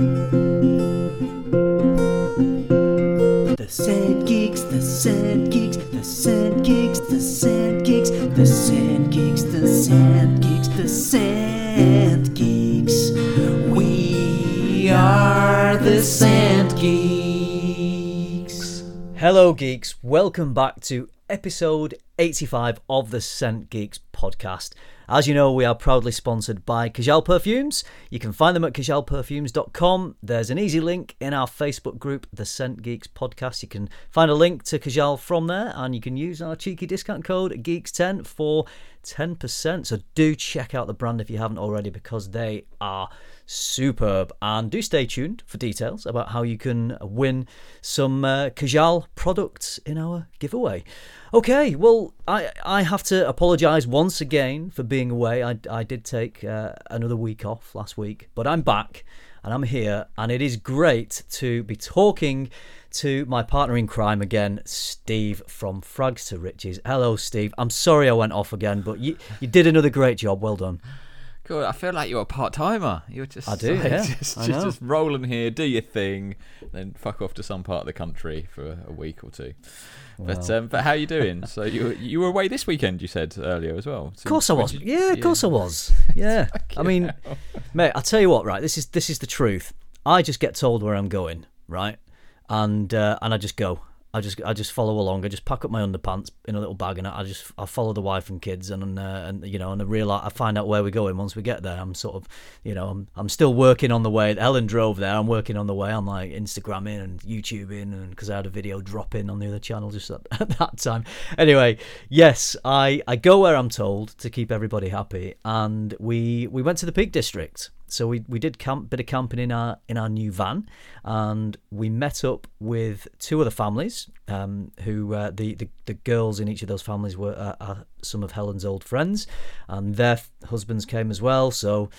The Scent Geeks, the Scent Geeks, the Scent Geeks, the Scent Geeks, the Scent Geeks, the Scent Geeks, the Scent Geeks. We are the Scent Geeks. Hello, geeks. Welcome back to episode 85 of the Scent Geeks podcast. As you know, we are proudly sponsored by Kajal Perfumes. You can find them at kajalperfumes.com. There's an easy link in our Facebook group, the Scent Geeks podcast. You can find a link to Kajal from there, and you can use our cheeky discount code GEEKS10 for 10%. So do check out the brand if you haven't already because they are superb. And do stay tuned for details about how you can win some uh, Kajal products in our giveaway. Okay, well, I I have to apologise once again for being away. I, I did take uh, another week off last week, but I'm back and I'm here, and it is great to be talking to my partner in crime again, Steve from Frags to Riches. Hello, Steve. I'm sorry I went off again, but you you did another great job. Well done. God, I feel like you're a part timer. You're just I do, like, yeah, just, I just, just rolling here, do your thing, then fuck off to some part of the country for a week or two. But Well. um, but how are you doing? so you you were away this weekend, you said earlier as well. Of course I was. Yeah, of course I was. Yeah. I mean, mate, I'll tell you what, right? This is this is the truth. I just get told where I'm going, right? And uh, and I just go. I just I just follow along. I just pack up my underpants in a little bag, and I just I follow the wife and kids, and uh, and you know, and I realize I find out where we're going once we get there. I'm sort of, you know, I'm I'm still working on the way. Ellen drove there. I'm working on the way. I'm like Instagramming and YouTubing, and because I had a video drop in on the other channel just at, at that time. Anyway, yes, I I go where I'm told to keep everybody happy, and we we went to the Peak District. So we, we did camp bit of camping in our in our new van, and we met up with two other families. Um, who uh, the, the the girls in each of those families were uh, are some of Helen's old friends, and their f- husbands came as well. So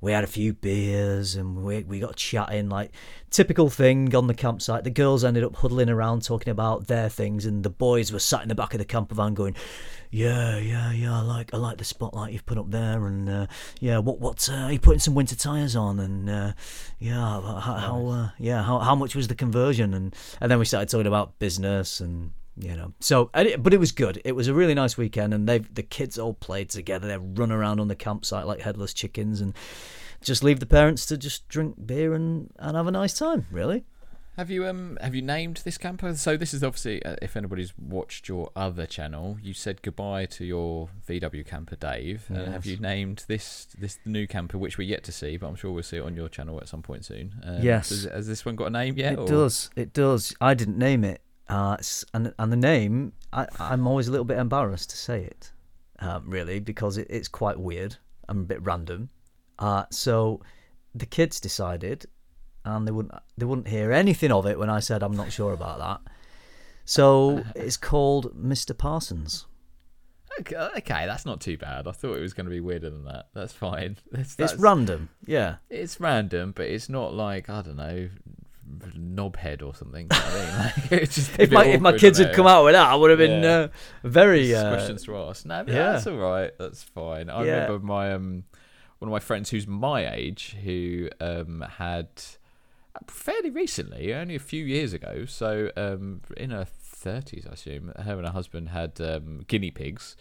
we had a few beers and we we got chatting like typical thing on the campsite. The girls ended up huddling around talking about their things, and the boys were sat in the back of the camper van going, "Yeah, yeah, yeah, I like I like the spotlight you've put up there, and uh, yeah, what what uh, are you putting some winter tires on, and uh, yeah, how, how uh, yeah how how much was the conversion, and and then we started talking about business and you know so but it was good. It was a really nice weekend and they've the kids all played together. They run around on the campsite like headless chickens and just leave the parents to just drink beer and, and have a nice time really Have you um have you named this camper? So this is obviously uh, if anybody's watched your other channel, you said goodbye to your VW camper, Dave. And have you named this this new camper, which we're yet to see, but I'm sure we'll see it on your channel at some point soon. Um, Yes. Does, has this one got a name yet? it or- does it does i didn't name it uh, and and the name I, i'm always a little bit embarrassed to say it um, really because it, it's quite weird and a bit random uh, so the kids decided and they wouldn't they wouldn't hear anything of it when i said i'm not sure about that so it's called mr parsons Okay, okay, that's not too bad. I thought it was going to be weirder than that. That's fine. That's, it's random yeah It's random, but it's not like I don't know, knobhead or something. you know what I mean, like, if my if my kids had come out with that, I would have been Yeah. uh, very uh, questions to ask. No, yeah. that's all right. That's fine. I Yeah. remember my um one of my friends who's my age who um had fairly recently, only a few years ago, so um in her thirties, I assume, her and her husband had um, guinea pigs.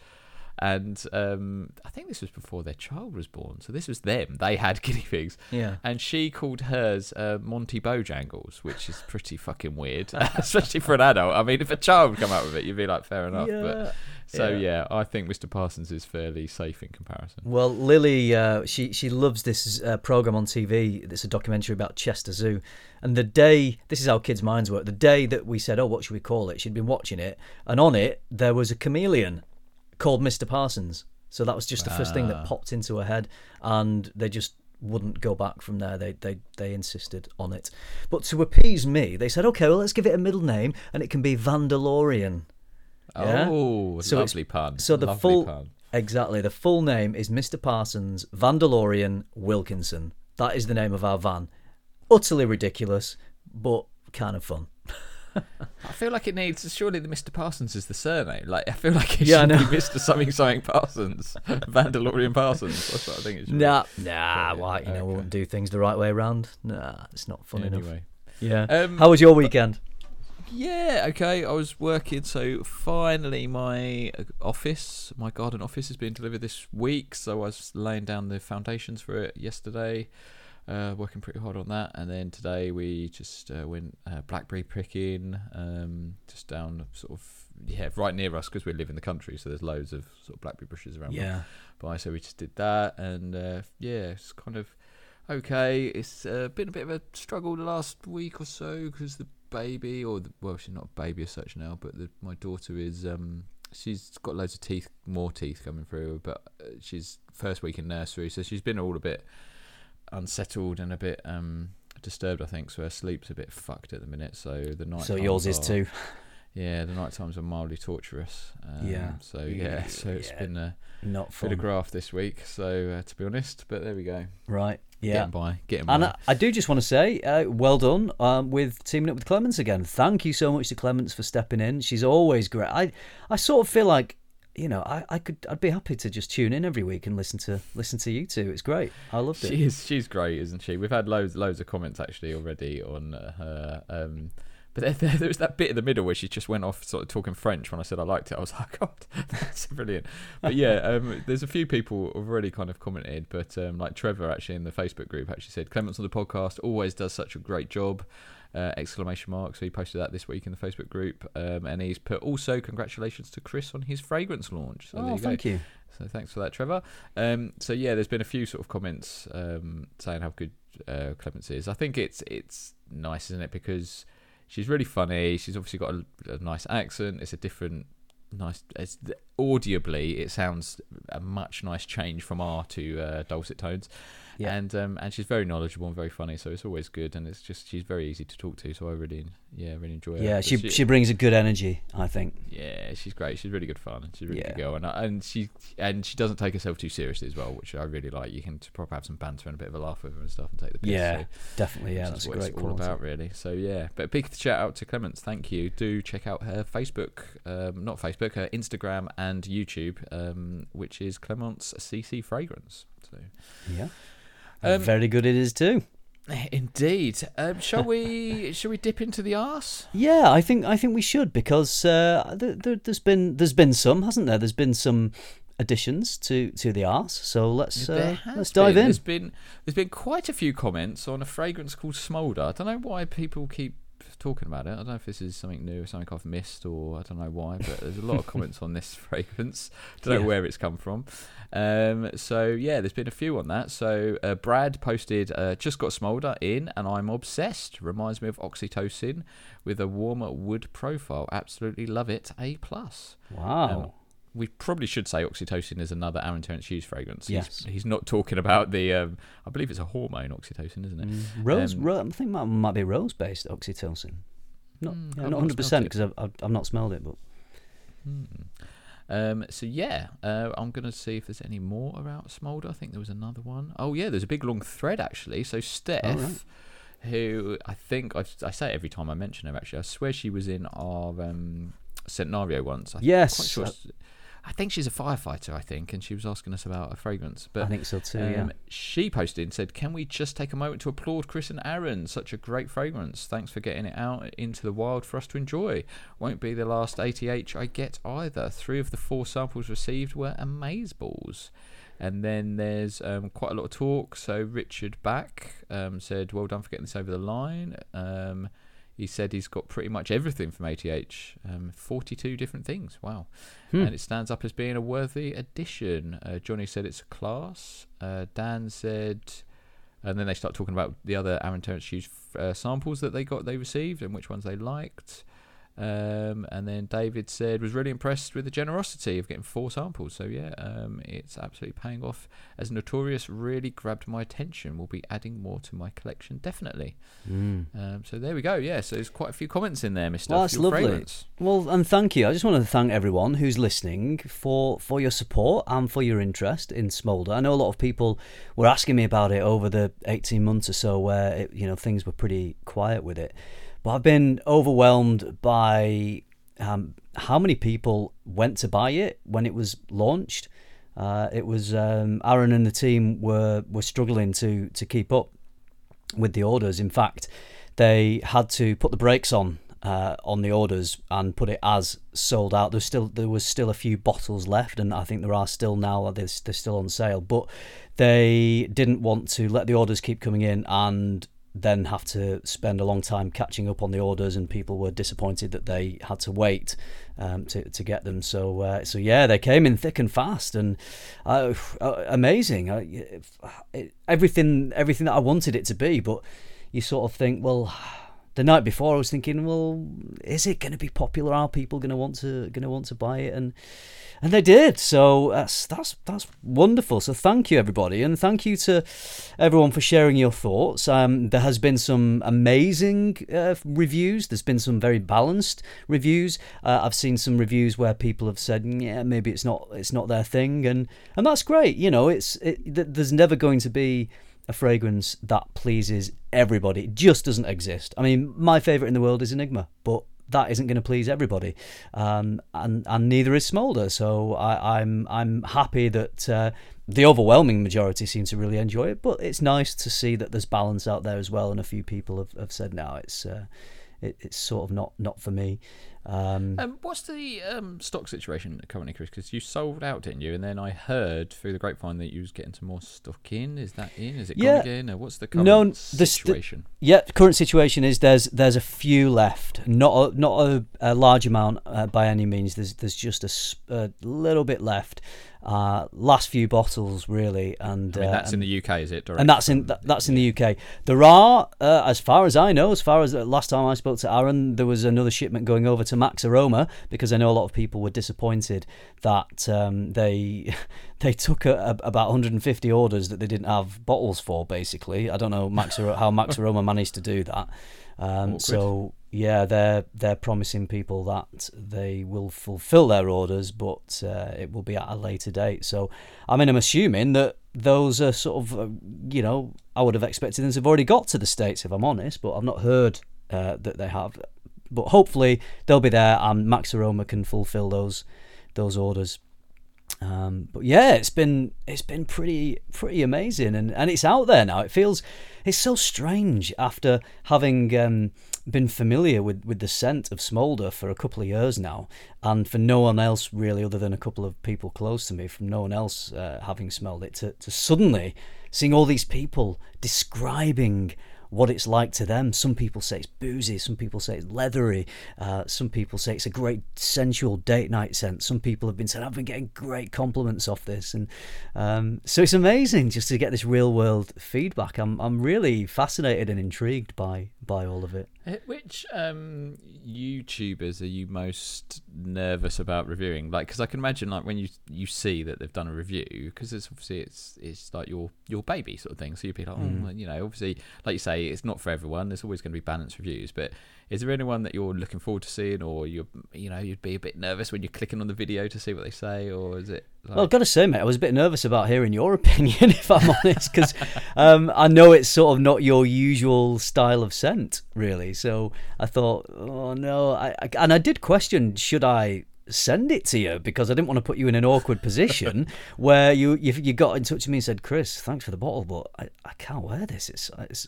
And um, I think this was before their child was born. So this was them. They had guinea pigs. yeah. And she called hers uh, Monty Bojangles, which is pretty fucking weird, especially for an adult. I mean, if a child would come out with it, you'd be like, fair enough. But so yeah. yeah. I think Mr. Parsons is fairly safe in comparison. Well, Lily, uh, she she loves this uh, program on TV. It's a documentary about Chester Zoo, and the day this is how kids' minds work. The day that we said, "Oh, what should we call it?" She'd been watching it, and on it there was a chameleon called Mr. Parsons. So that was just the first thing that Ah. popped into her head, and they just wouldn't go back from there. They they they insisted on it. But to appease me, they said, "Okay, well, let's give it a middle name, and it can be Vandalorian." Yeah? Oh, So lovely pun. So the lovely full pun. exactly the full name is Mr. Parsons Vandalorian Wilkinson. That is the name of our van. Utterly ridiculous, but kind of fun. I feel like it needs. Surely the Mr. Parsons is the surname. Like I feel like it Yeah, should know. be Mr. Something Something Parsons, Vandalorian Parsons. That's what I think it should. Nah, be. nah. Yeah, Why? You know, we okay. won't do things the right way around. Nah, it's not fun enough. Anyway, Yeah. Um, How was your weekend? Yeah, okay. I was working, so finally my uh, office, my garden office, has been delivered this week. So I was laying down the foundations for it yesterday, uh, working pretty hard on that. And then today we just uh, went uh, blackberry picking, um, just down sort of yeah, right near us because we live in the country. So there's loads of sort of blackberry bushes around. Yeah. by. So we just did that, and uh, yeah, it's kind of okay. It's uh, been a bit of a struggle the last week or so because the baby, or the, well, she's not a baby as such now, but the, my daughter is. Um, she's got loads of teeth, more teeth coming through, but uh, she's first week in nursery, so she's been all a bit unsettled and a bit um, disturbed. I think so. Her sleep's a bit fucked at the minute. So the night. So yours is too. Yeah, the night times are mildly torturous. Um, Yeah. So yeah, so it's Yeah. been a Not bit of graft this week. So uh, to be honest, but there we go. right. Yeah. Getting by, getting And by. I, I do just want to say, uh, well done um, with teaming up with Clements again. Thank you so much to Clements for stepping in. She's always great. I, I sort of feel like, you know, I, I could, I'd be happy to just tune in every week and listen to listen to you two. It's great. I loved it. She is. She's great, isn't she? We've had loads, loads of comments actually already on uh, her. Um, but there, there, there was that bit in the middle where she just went off sort of talking French when I said I liked it. I was like, God, that's brilliant. But yeah, um, there's a few people already kind of commented. But um, like Trevor actually in the Facebook group actually said, Clements on the podcast always does such a great job. Uh, exclamation mark. So he posted that this week in the Facebook group, um, and he's put also congratulations to Chris on his fragrance launch. So there oh, you go. thank you. So thanks for that, Trevor. Um, so yeah, there's been a few sort of comments um, saying how good uh, Clements is. I think it's it's nice, isn't it? Because she's really funny. She's obviously got a, a nice accent. It's a different, nice. It's audibly, it sounds a much nice change from R to uh, dulcet tones. Yeah. And um, and she's very knowledgeable and very funny, so it's always good. And it's just she's very easy to talk to, so I really yeah really enjoy her. Yeah, But she, she brings a good energy. I think. yeah, she's great. She's really good fun. and She's a really Yeah. good girl, and and she and she doesn't take herself too seriously as well, which I really like. You can proper have some banter and a bit of a laugh with her and stuff, and take the piss. Yeah, so, definitely. Yeah, that's what great it's all quality. about, really. So yeah, but a big shout out to Clements. Thank you. Do check out her Facebook, um, not Facebook, her Instagram and YouTube, um, which is Clements CC Fragrance. So Yeah. Um, Very good it is too. indeed, um, shall we? shall we dip into the arse? Yeah, I think I think we should because uh, there, there, there's been there's been some, hasn't there? There's been some additions to to the arse. So let's uh, let's dive been. in. There's been there's been quite a few comments on a fragrance called Smoulder. I don't know why people keep talking about it. I don't know if this is something new, or something I've missed, or I don't know why. But there's a lot of comments on this fragrance. Don't know where it's come from. Um, so yeah, there's been a few on that. So uh, Brad posted, uh, just got Smoulder in, and I'm obsessed. Reminds me of oxytocin with a warmer wood profile. Absolutely love it. A plus. Wow. Um, we probably should say oxytocin is another Aaron Terence Hughes fragrance. Yes. He's, he's not talking about the, um, I believe it's a hormone oxytocin, isn't it? Mm, Rose, um, ro- I think might might be rose based oxytocin. Not Hmm, yeah, not not hundred percent because I've, I've I've not smelled it, but Hmm. Um, so yeah, uh, I'm gonna see if there's any more about Smoulder. I think there was another one. Oh yeah, there's a big long thread actually. So Steph, right. who I think I've, I say every time I mention her. Actually, I swear she was in our um, Centenario once. I'm Yes, quite sure uh, I think she's a firefighter. I think, and she was asking us about a fragrance. But I think so too. Um, yeah. She posted and said, Can we just take a moment to applaud Chris and Aaron? Such a great fragrance. Thanks for getting it out into the wild for us to enjoy. Won't be the last ATH I get either. Three of the four samples received were amazeballs. And then there's um, quite a lot of talk. So Richard Back um, said, Well done for getting this over the line. Um, he said he's got pretty much everything from ATH, um, 42 different things. Wow. Hmm. And it stands up as being a worthy addition. Uh, Johnny said it's a class. Uh, Dan said, and then they start talking about the other Aaron Terence Hughes uh, samples that they got, they received, and which ones they liked. Um, and then David said was really impressed with the generosity of getting four samples. So yeah, um, it's absolutely paying off. As Notorious really grabbed my attention. We'll be adding more to my collection, definitely. Mm. Um, so there we go. Yeah, so there's quite a few comments in there, Mister. Well, that's lovely. Well, and thank you. I just want to thank everyone who's listening for, for your support and for your interest in Smoulder. I know a lot of people were asking me about it over the 18 months or so where it, you know things were pretty quiet with it. But I've been overwhelmed by um, how many people went to buy it when it was launched. Uh, it was um, Aaron and the team were were struggling to to keep up with the orders. In fact, they had to put the brakes on uh, on the orders and put it as sold out. There's still there was still a few bottles left, and I think there are still now. They're, they're still on sale, but they didn't want to let the orders keep coming in and then have to spend a long time catching up on the orders, and people were disappointed that they had to wait um, to to get them. So uh, so yeah, they came in thick and fast, and uh, amazing. Uh, everything everything that I wanted it to be, but you sort of think, well the night before I was thinking, well, is it going to be popular? Are people going to want to going to want to buy it? And and they did. So that's that's that's wonderful. So thank you everybody, and thank you to everyone for sharing your thoughts. Um, there has been some amazing uh, reviews. There's been some very balanced reviews. Uh, I've seen some reviews where people have said, yeah, maybe it's not it's not their thing, and and that's great. You know, it's it, there's never going to be a fragrance that pleases everybody. It just doesn't exist. I mean, my favourite in the world is Enigma, but that isn't going to please everybody, um, and and neither is Smoulder. So I, am I'm, I'm happy that uh, the overwhelming majority seem to really enjoy it. But it's nice to see that there's balance out there as well, and a few people have, have said now it's uh, it, it's sort of not not for me. Um, um, what's the um, stock situation currently, Chris? Because you sold out, didn't you? And then I heard through the grapevine that you was getting some more stock in. Is that in? Is it yeah. gone again? Or what's the current no, the, situation? The, yeah, current situation is there's there's a few left, not a, not a, a large amount uh, by any means. There's there's just a, a little bit left. Uh, last few bottles really, and I mean, that's uh, in the UK, is it? And that's in that's in the UK. There are, uh, as far as I know, as far as last time I spoke to Aaron, there was another shipment going over to Max Aroma because I know a lot of people were disappointed that um, they they took a, a, about 150 orders that they didn't have bottles for. Basically, I don't know Max how Max Aroma managed to do that. Um, so yeah, they're they're promising people that they will fulfil their orders, but uh, it will be at a later date. So I mean, I'm assuming that those are sort of uh, you know I would have expected them to have already got to the states if I'm honest, but I've not heard uh, that they have. But hopefully they'll be there, and Max Aroma can fulfil those those orders. Um, but yeah, it's been it's been pretty pretty amazing, and, and it's out there now. It feels it's so strange after having um, been familiar with, with the scent of Smoulder for a couple of years now, and for no one else really, other than a couple of people close to me, from no one else uh, having smelled it, to, to suddenly seeing all these people describing what it's like to them. Some people say it's boozy, some people say it's leathery, uh, some people say it's a great sensual date night scent. Some people have been saying, I've been getting great compliments off this. And um, so it's amazing just to get this real world feedback. I'm, I'm really fascinated and intrigued by, by all of it. Which um, YouTubers are you most nervous about reviewing? Like, because I can imagine, like, when you you see that they've done a review, because it's obviously it's it's like your your baby sort of thing. So you'd be like, oh, mm. you know, obviously, like you say, it's not for everyone. There's always going to be balanced reviews, but is there anyone that you're looking forward to seeing, or you you know you'd be a bit nervous when you're clicking on the video to see what they say, or is it? Like... Well, I've got to say, mate, I was a bit nervous about hearing your opinion, if I'm honest, because um, I know it's sort of not your usual style of scent, really. So I thought, oh no, I, I and I did question should I send it to you because I didn't want to put you in an awkward position where you, you, you got in touch with me and said, "Chris, thanks for the bottle, but I, I can't wear this. It's it's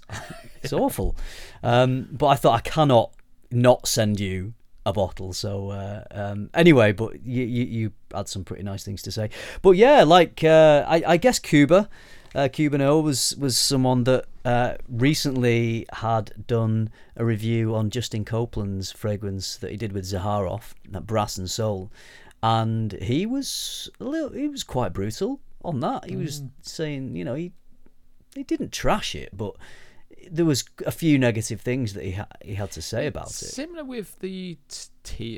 it's awful." Um, but I thought I cannot not send you a bottle. So uh, um, anyway, but you, you, you had some pretty nice things to say. But yeah, like uh, I, I guess Cuba. Uh, Cuban O was was someone that uh, recently had done a review on Justin Copeland's fragrance that he did with Zaharoff, that Brass and Soul, and he was a little, he was quite brutal on that. He mm. was saying, you know, he he didn't trash it, but there was a few negative things that he ha- he had to say about it. Similar with the T.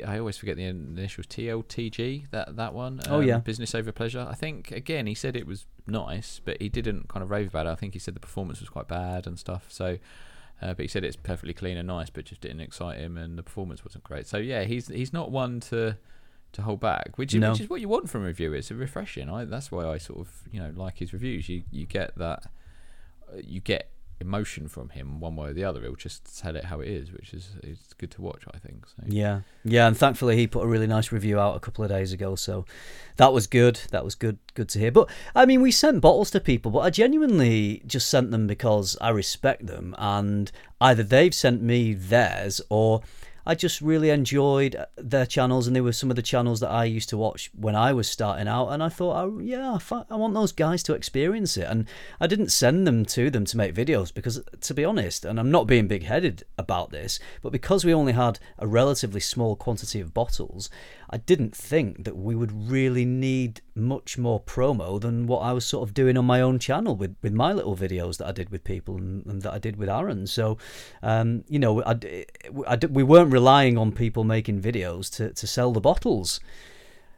I always forget the initials. TLTG. That that one. Um, oh yeah. Business over pleasure. I think again he said it was nice, but he didn't kind of rave about it. I think he said the performance was quite bad and stuff. So. Uh, but he said it's perfectly clean and nice, but just didn't excite him, and the performance wasn't great. So yeah, he's he's not one to to hold back, which, no. which is what you want from a reviewer. It's refreshing. I, that's why I sort of you know like his reviews. You you get that, uh, you get emotion from him one way or the other. He'll just tell it how it is, which is it's good to watch. I think. So. Yeah, yeah, and thankfully he put a really nice review out a couple of days ago, so that was good. That was good, good to hear. But I mean, we sent bottles to people, but I genuinely just sent them because I respect them, and either they've sent me theirs or I just really enjoyed their channels, and they were some of the channels that I used to watch when I was starting out. And I thought, oh, yeah, I want those guys to experience it. And I didn't send them to them to make videos because, to be honest, and I'm not being big headed about this, but because we only had a relatively small quantity of bottles, I didn't think that we would really need much more promo than what I was sort of doing on my own channel with, with my little videos that I did with people and, and that I did with Aaron. So, um, you know, I, I, we weren't relying on people making videos to, to sell the bottles.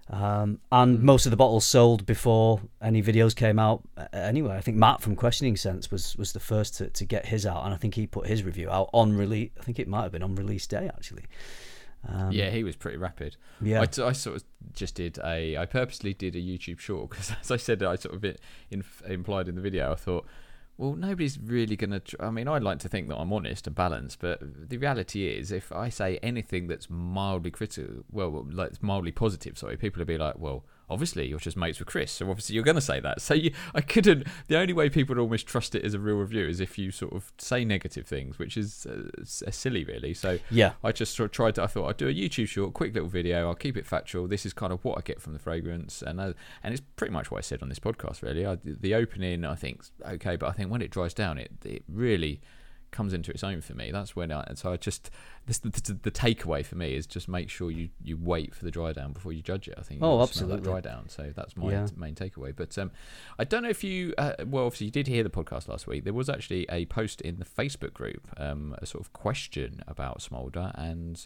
Um, and mm. most of the bottles sold before any videos came out. Anyway, I think Matt from Questioning Sense was was the first to, to get his out, and I think he put his review out on release. I think it might have been on release day actually. Um, yeah, he was pretty rapid. Yeah, I, I, sort of just did a. I purposely did a YouTube short because, as I said, I sort of bit in, implied in the video. I thought, well, nobody's really going to. I mean, I'd like to think that I'm honest and balanced, but the reality is, if I say anything that's mildly critical, well, like mildly positive, sorry, people will be like, well, obviously you're just mates with Chris, so obviously you're going to say that. So you, I couldn't. The only way people would almost trust it as a real review is if you sort of say negative things, which is uh, silly, really. So yeah, I just sort of tried to. I thought I'd do a YouTube short, quick little video. I'll keep it factual. This is kind of what I get from the fragrance, and uh, and it's pretty much what I said on this podcast. Really, I, the opening I think okay, but I think when it dries down, it it really comes into its own for me. That's when I so I just this the, the, the, takeaway for me is just make sure you, you wait for the dry down before you judge it. I think oh absolutely dry down. So that's my yeah. main takeaway. But um, I don't know if you uh, well obviously you did hear the podcast last week. There was actually a post in the Facebook group, um, a sort of question about Smoulder and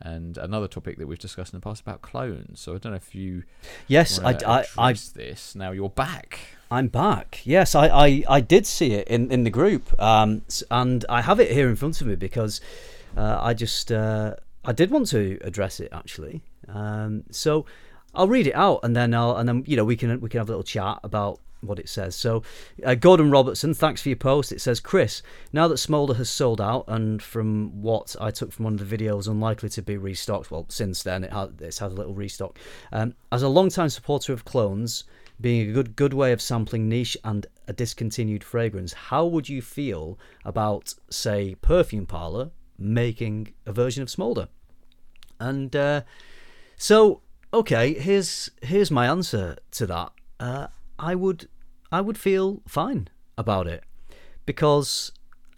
and another topic that we've discussed in the past about clones. So I don't know if you yes I I, I this now you're back. I'm back. Yes, I, I, I did see it in, in the group, um, and I have it here in front of me because uh, I just uh, I did want to address it actually. Um, so I'll read it out, and then I'll and then you know we can we can have a little chat about what it says. So, uh, Gordon Robertson, thanks for your post. It says, Chris, now that Smoulder has sold out, and from what I took from one of the videos, unlikely to be restocked. Well, since then it had it's had a little restock. Um, as a long-time supporter of clones, being a good good way of sampling niche and a discontinued fragrance, how would you feel about, say, Perfume Parlor making a version of Smoulder? And uh, so, okay, here's here's my answer to that. Uh, I would I would feel fine about it because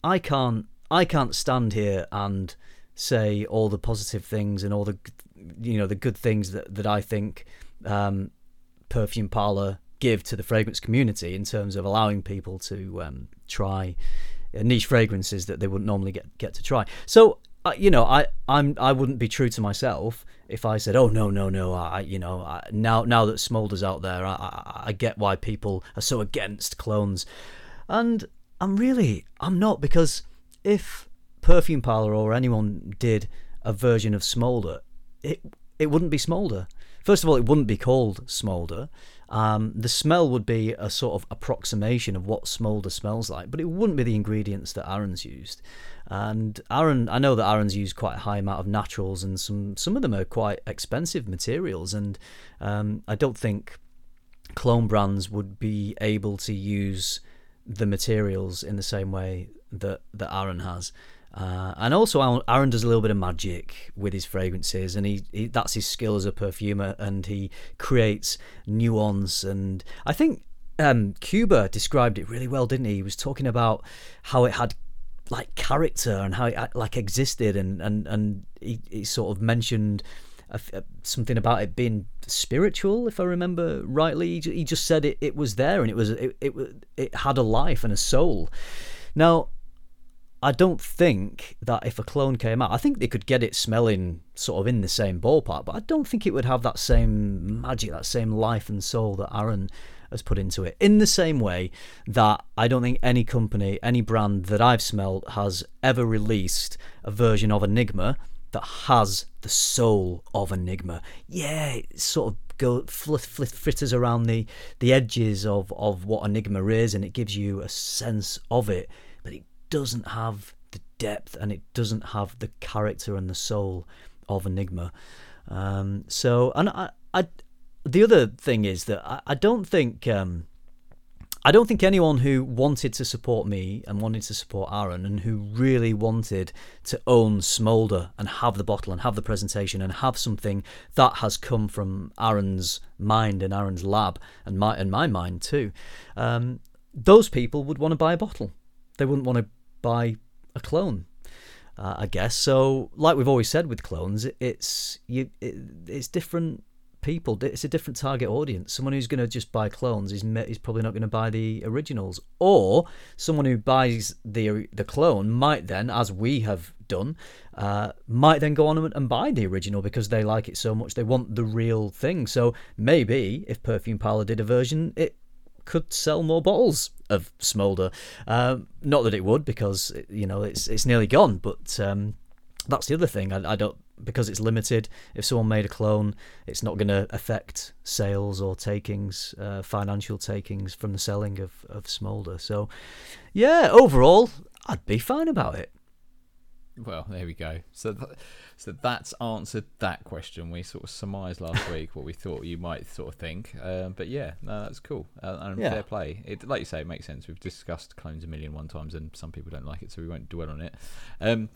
I can't I can't stand here and say all the positive things and all the you know the good things that that I think um, perfume parlor give to the fragrance community in terms of allowing people to um, try niche fragrances that they wouldn't normally get get to try. So uh, you know, I I'm I wouldn't be true to myself if I said, "Oh no, no, no," I you know I, now now that Smoulder's out there, I, I, I get why people are so against clones, and I'm really I'm not because if Perfume Parlor or anyone did a version of Smoulder, it it wouldn't be Smoulder. First of all, it wouldn't be called Smoulder. Um, the smell would be a sort of approximation of what Smoulder smells like, but it wouldn't be the ingredients that Aaron's used. And Aaron, I know that Aaron's used quite a high amount of naturals, and some some of them are quite expensive materials. And um, I don't think clone brands would be able to use the materials in the same way that that Aaron has. Uh, and also, Aaron does a little bit of magic with his fragrances, and he, he, that's his skill as a perfumer, and he creates nuance. And I think um, Cuba described it really well, didn't he? He was talking about how it had like character and how it like existed, and and and he, he sort of mentioned a, a, something about it being spiritual, if I remember rightly. He, he just said it, it was there, and it was it, it it had a life and a soul. Now, I don't think that if a clone came out, I think they could get it smelling sort of in the same ballpark, but I don't think it would have that same magic, that same life and soul that Aaron has put into it. In the same way that I don't think any company, any brand that I've smelled has ever released a version of Enigma that has the soul of Enigma. Yeah, it sort of go flit, flit, fritters around the the edges of of what Enigma is, and it gives you a sense of it. Doesn't have the depth and it doesn't have the character and the soul of Enigma. Um, so, and I, I, the other thing is that I, I don't think. Um, I don't think anyone who wanted to support me and wanted to support Aaron and who really wanted to own Smoulder and have the bottle and have the presentation and have something that has come from Aaron's mind and Aaron's lab and my and my mind too, um, those people would want to buy a bottle. They wouldn't want to buy a clone. Uh, I guess so. Like we've always said with clones, it's you, it, it's different people. It's a different target audience. Someone who's going to just buy clones is is probably not going to buy the originals, or someone who buys the the clone might then, as we have done, uh, might then go on and buy the original because they like it so much they want the real thing. So maybe if Perfume Parlor did a version, it could sell more bottles of Smoulder. Um, not that it would, because you know it's it's nearly gone. But um, that's the other thing. I, I, don't because it's limited. If someone made a clone, it's not going to affect sales or takings, uh, financial takings from the selling of of Smoulder. So, yeah, overall, I'd be fine about it. Well, there we go. So, th- so that's answered that question. We sort of surmised last week what we thought you might sort of think. Um, but yeah, no, that's cool. Uh, and yeah. fair play. It, like you say, it makes sense. We've discussed clones a million one times, and some people don't like it, so we won't dwell on it. Um,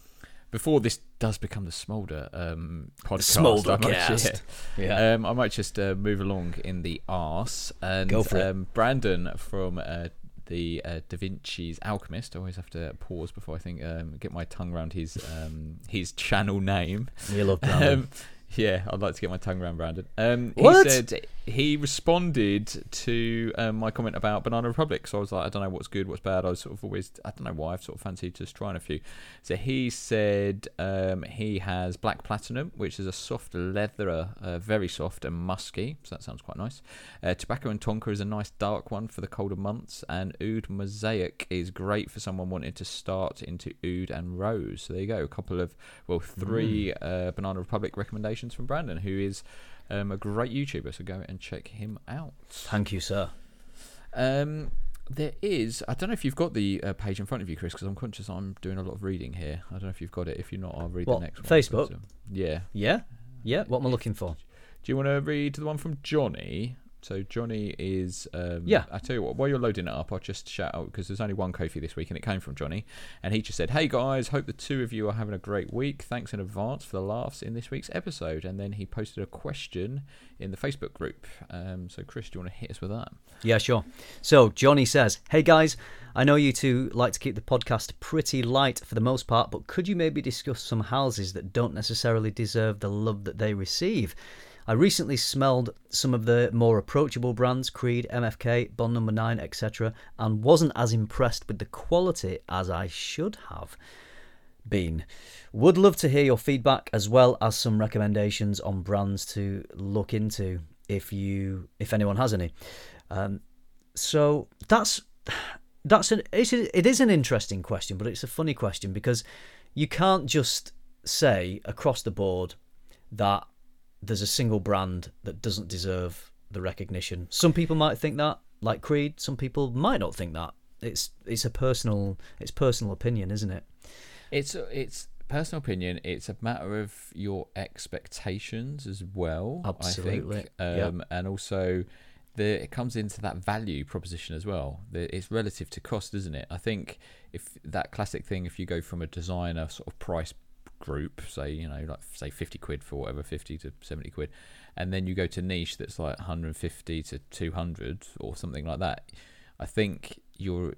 before this does become the Smoulder um, podcast, Smoulder I might just, yeah. Um, I might just uh, move along in the arse and Go for um, Brandon from uh, the uh, Da Vinci's Alchemist. I always have to pause before I think um, get my tongue around his um, his channel name. We love Brandon. Yeah, I'd like to get my tongue around Brandon. Um, what? He said he responded to um, my comment about Banana Republic. So I was like, I don't know what's good, what's bad. I was sort of always, I don't know why, I've sort of fancied just trying a few. So he said um, he has Black Platinum, which is a soft leather, uh, very soft and musky. So that sounds quite nice. Uh, Tobacco and Tonka is a nice dark one for the colder months. And Oud Mosaic is great for someone wanting to start into Oud and Rose. So there you go. A couple of, well, three mm. uh, Banana Republic recommendations from Brandon, who is um, a great YouTuber, so go and check him out. Thank you, sir. Um, there is. I don't know if you've got the uh, page in front of you, Chris, because I'm conscious I'm doing a lot of reading here. I don't know if you've got it. If you're not, I'll read what, the next one. Facebook. But, um, yeah. Yeah. Yeah. What am I looking for? Do you want to read the one from Johnny? So Johnny is um, yeah. I tell you what, while you're loading it up, I'll just shout out because there's only one Kofi this week, and it came from Johnny, and he just said, "Hey guys, hope the two of you are having a great week. Thanks in advance for the laughs in this week's episode." And then he posted a question in the Facebook group. Um, so Chris, do you want to hit us with that? Yeah, sure. So Johnny says, "Hey guys." I know you two like to keep the podcast pretty light for the most part, but could you maybe discuss some houses that don't necessarily deserve the love that they receive? I recently smelled some of the more approachable brands, Creed, MFK, Bond Number 9, etc., and wasn't as impressed with the quality as I should have been. Would love to hear your feedback as well as some recommendations on brands to look into if you if anyone has any. Um, so that's that's an it's a, it is an interesting question, but it's a funny question because you can't just say across the board that there's a single brand that doesn't deserve the recognition. Some people might think that, like Creed. Some people might not think that. It's it's a personal it's personal opinion, isn't it? It's it's personal opinion. It's a matter of your expectations as well. Absolutely. I think, um, and also the it comes into that value proposition as well. The, it's relative to cost, isn't it? I think if that classic thing, if you go from a designer sort of price group, say you know like say fifty quid for whatever, fifty to seventy quid, and then you go to niche that's like one hundred and fifty to two hundred or something like that. I think you're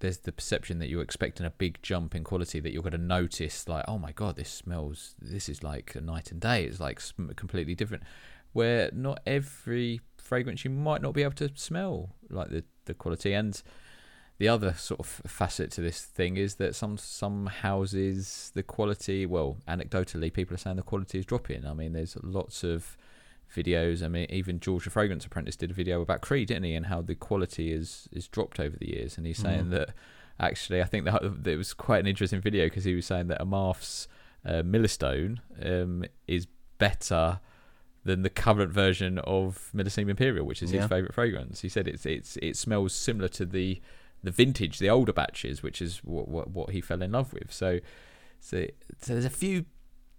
there's the perception that you're expecting a big jump in quality that you're going to notice like oh my god this smells this is like a night and day it's like completely different where not every fragrance you might not be able to smell like the the quality and the other sort of facet to this thing is that some some houses the quality well anecdotally people are saying the quality is dropping i mean there's lots of videos i mean even george the fragrance apprentice did a video about creed didn't he and how the quality is is dropped over the years and he's saying mm. that actually i think that it was quite an interesting video because he was saying that Amarth's uh, millestone um, is better than the current version of Millesime Imperial, which is his favorite fragrance. He said it's it's it smells similar to the the vintage, the older batches, which is what what, what he fell in love with. So, so, so there's a few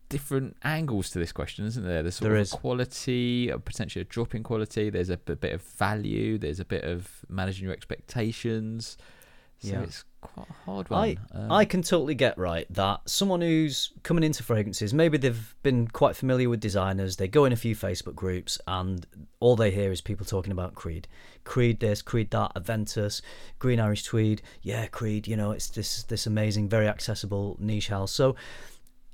different angles to this question, isn't there? There's sort There of is. a quality, uh, potentially a drop in quality. There's a bit of value. There's a bit of managing your expectations. So Yeah. it's quite a hard I one. Um, I can totally get right that someone who's coming into fragrances, maybe they've been quite familiar with designers, they go in a few Facebook groups, and all they hear is people talking about Creed, Creed this, Creed that, Aventus, Green Irish Tweed, yeah, Creed. You know, it's this this amazing, very accessible niche house. So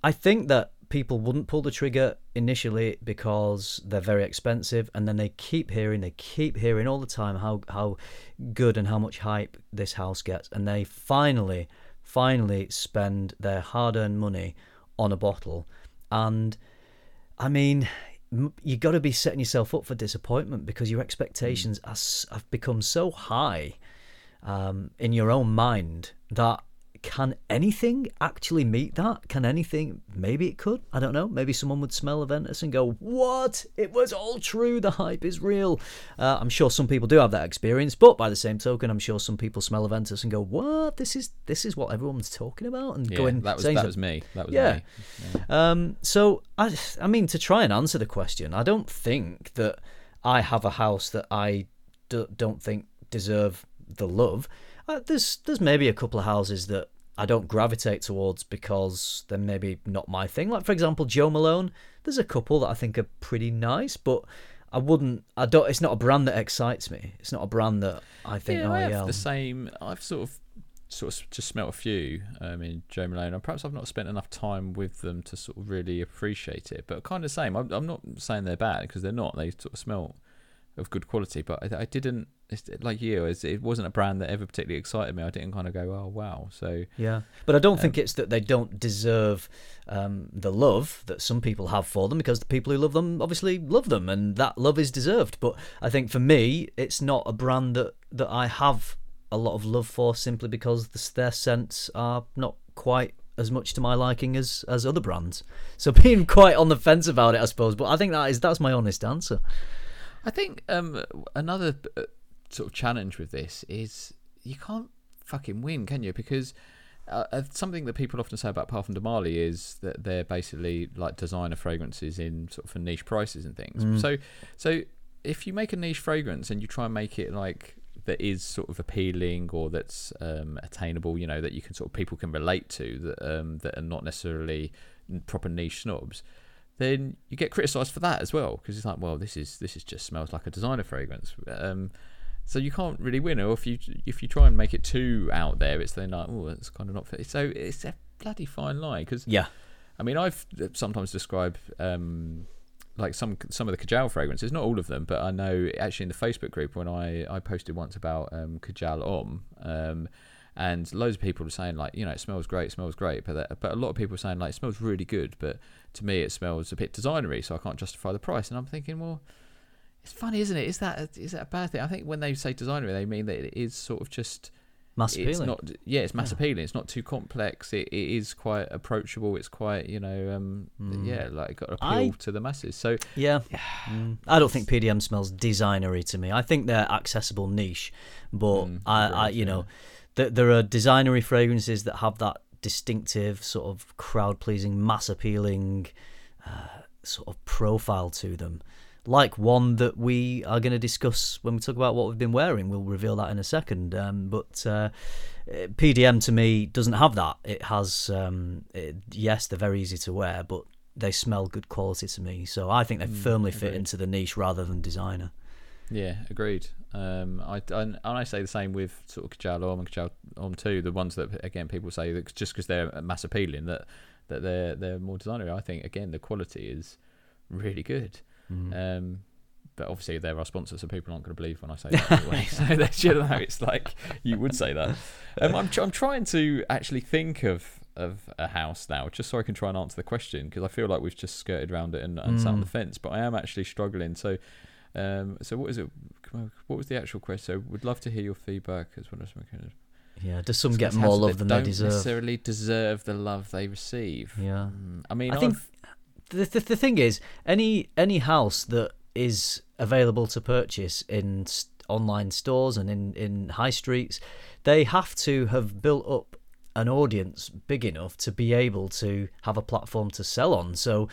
I think that people wouldn't pull the trigger initially because they're very expensive and then they keep hearing they keep hearing all the time how how good and how much hype this house gets and they finally finally spend their hard-earned money on a bottle. And I mean m- you got to be setting yourself up for disappointment because your expectations are have become so high um, in your own mind that can anything actually meet that? Can anything? Maybe it could. I don't know. Maybe someone would smell Aventus and go, "What? It was all true. The hype is real." Uh, I'm sure some people do have that experience, but by the same token, I'm sure some people smell Aventus and go, "What? This is this is what everyone's talking about." And yeah, going, that was that was me. That was Yeah. me. um, so I, I mean, to try and answer the question, I don't think that I have a house that I d- don't think deserve the love. Uh, there's there's maybe a couple of houses that I don't gravitate towards because they're maybe not my thing. Like for example, Joe Malone. There's a couple that I think are pretty nice, but I wouldn't. I don't. It's not a brand that excites me. It's not a brand that I think. yeah, oh I have yeah, the same. I've sort of sort of just smelt a few um, in Joe Malone, and perhaps I've not spent enough time with them to sort of really appreciate it. But kind of same. I'm, I'm not saying they're bad because they're not. They sort of smell of good quality, but I, I didn't. Like you, it wasn't a brand that ever particularly excited me. I didn't kind of go, oh wow. So Yeah, but I Um, don't think it's that they don't deserve um, the love that some people have for them because the people who love them obviously love them, and that love is deserved. But I think for me, it's not a brand that that I have a lot of love for simply because the, their scents are not quite as much to my liking as as other brands. So being quite on the fence about it, I suppose. But I think that is that's my honest answer. I think um, another uh, sort of challenge with this is you can't fucking win, can you? Because uh, uh, something that people often say about Parfum de Marly is that they're basically like designer fragrances in sort of for niche prices and things. So, so if you make a niche fragrance and you try and make it like that is sort of appealing or that's um, attainable, you know, that you can sort of people can relate to that um, that are not necessarily proper niche snobs then you get criticised for that as well because it's like, well, this is this is just smells like a designer fragrance. Um, so you can't really win. Or if you if you try and make it too out there, it's then like, oh, it's kind of not fit. So it's a bloody fine line because Yeah, I mean, I've sometimes described um, like some some of the Kajal fragrances, not all of them, but I know actually in the Facebook group when I, I posted once about um, Kajal Homme, um, and loads of people were saying like, you know, it smells great, it smells great, but that, but a lot of people were saying like, it smells really good, but to me it smells a bit designery, so I can't justify the price. And I'm thinking, well, it's funny, isn't it? Is that a, that a bad thing? I think when they say designery, they mean that it is sort of just mass it's appealing. not yeah it's mass appealing it's not too complex it, it is quite approachable it's quite you know um yeah like got appeal I- to the masses so Yeah. Mm. I don't think PDM smells designery to me. I think they're accessible niche, but Mm, I, I, you know, th- there are designery fragrances that have that distinctive sort of crowd pleasing, mass appealing uh, sort of profile to them. Like one that we are going to discuss when we talk about what we've been wearing. We'll reveal that in a second. Um, but uh, PDM to me doesn't have that. It has, um, it, yes, they're very easy to wear, but they smell good quality to me. So I think they firmly fit into the niche rather than designer. Yeah agreed um i and, i say the same with sort of Kajal Homme and Kajal Homme 2 the ones that again people say that just because they're mass appealing that that they're they're more designery i think again the quality is really good um but obviously they're our sponsor, so people aren't going to believe when I say that. Anyway. so they should know it's like you would say that. Um, I'm I'm trying to actually think of of a house now, just so I can try and answer the question because I feel like we've just skirted around it and, and sat on the fence. But I am actually struggling. So, um, so what is it? What was the actual question? So, would love to hear your feedback as well as some kind of. Yeah, does some get more love than they deserve? necessarily deserve the love they receive. Yeah. Mm, I mean, I think I've- the, the the thing is, any any house that is available to purchase in s- online stores and in, in high streets, they have to have built up an audience big enough to be able to have a platform to sell on. So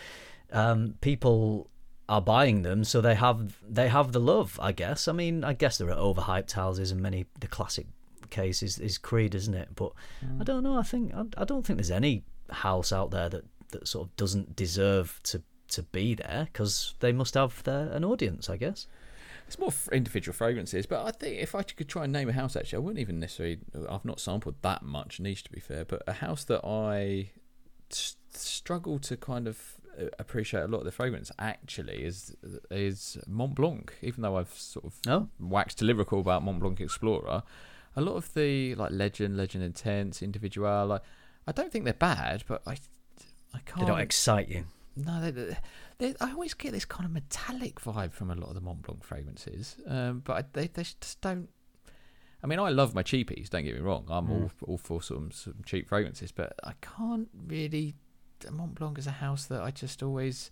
um, people are buying them, so they have they have the love. I guess. I mean, I guess there are overhyped houses, and many the classic case is, is Creed, isn't it? But mm. I don't know. I think I, I don't think there's any house out there that, that sort of doesn't deserve to to be there because they must have their, an audience, I guess. It's more individual fragrances, but I think if I could try and name a house, actually, I wouldn't even necessarily. I've not sampled that much niche, to be fair, but a house that I struggle to kind of appreciate a lot of the fragrance actually is is Mont Blanc. Even though I've sort of Oh. waxed lyrical about Mont Blanc Explorer, a lot of the like Legend, Legend Intense, Individual, like I don't think they're bad, but I I can't. They don't excite you. No, they, they, they, I always get this kind of metallic vibe from a lot of the Mont Blanc fragrances, um, but I, they, they just don't. I mean, I love my cheapies. Don't get me wrong. I'm all all for some some cheap fragrances, but I can't really. Mont Blanc is a house that I just always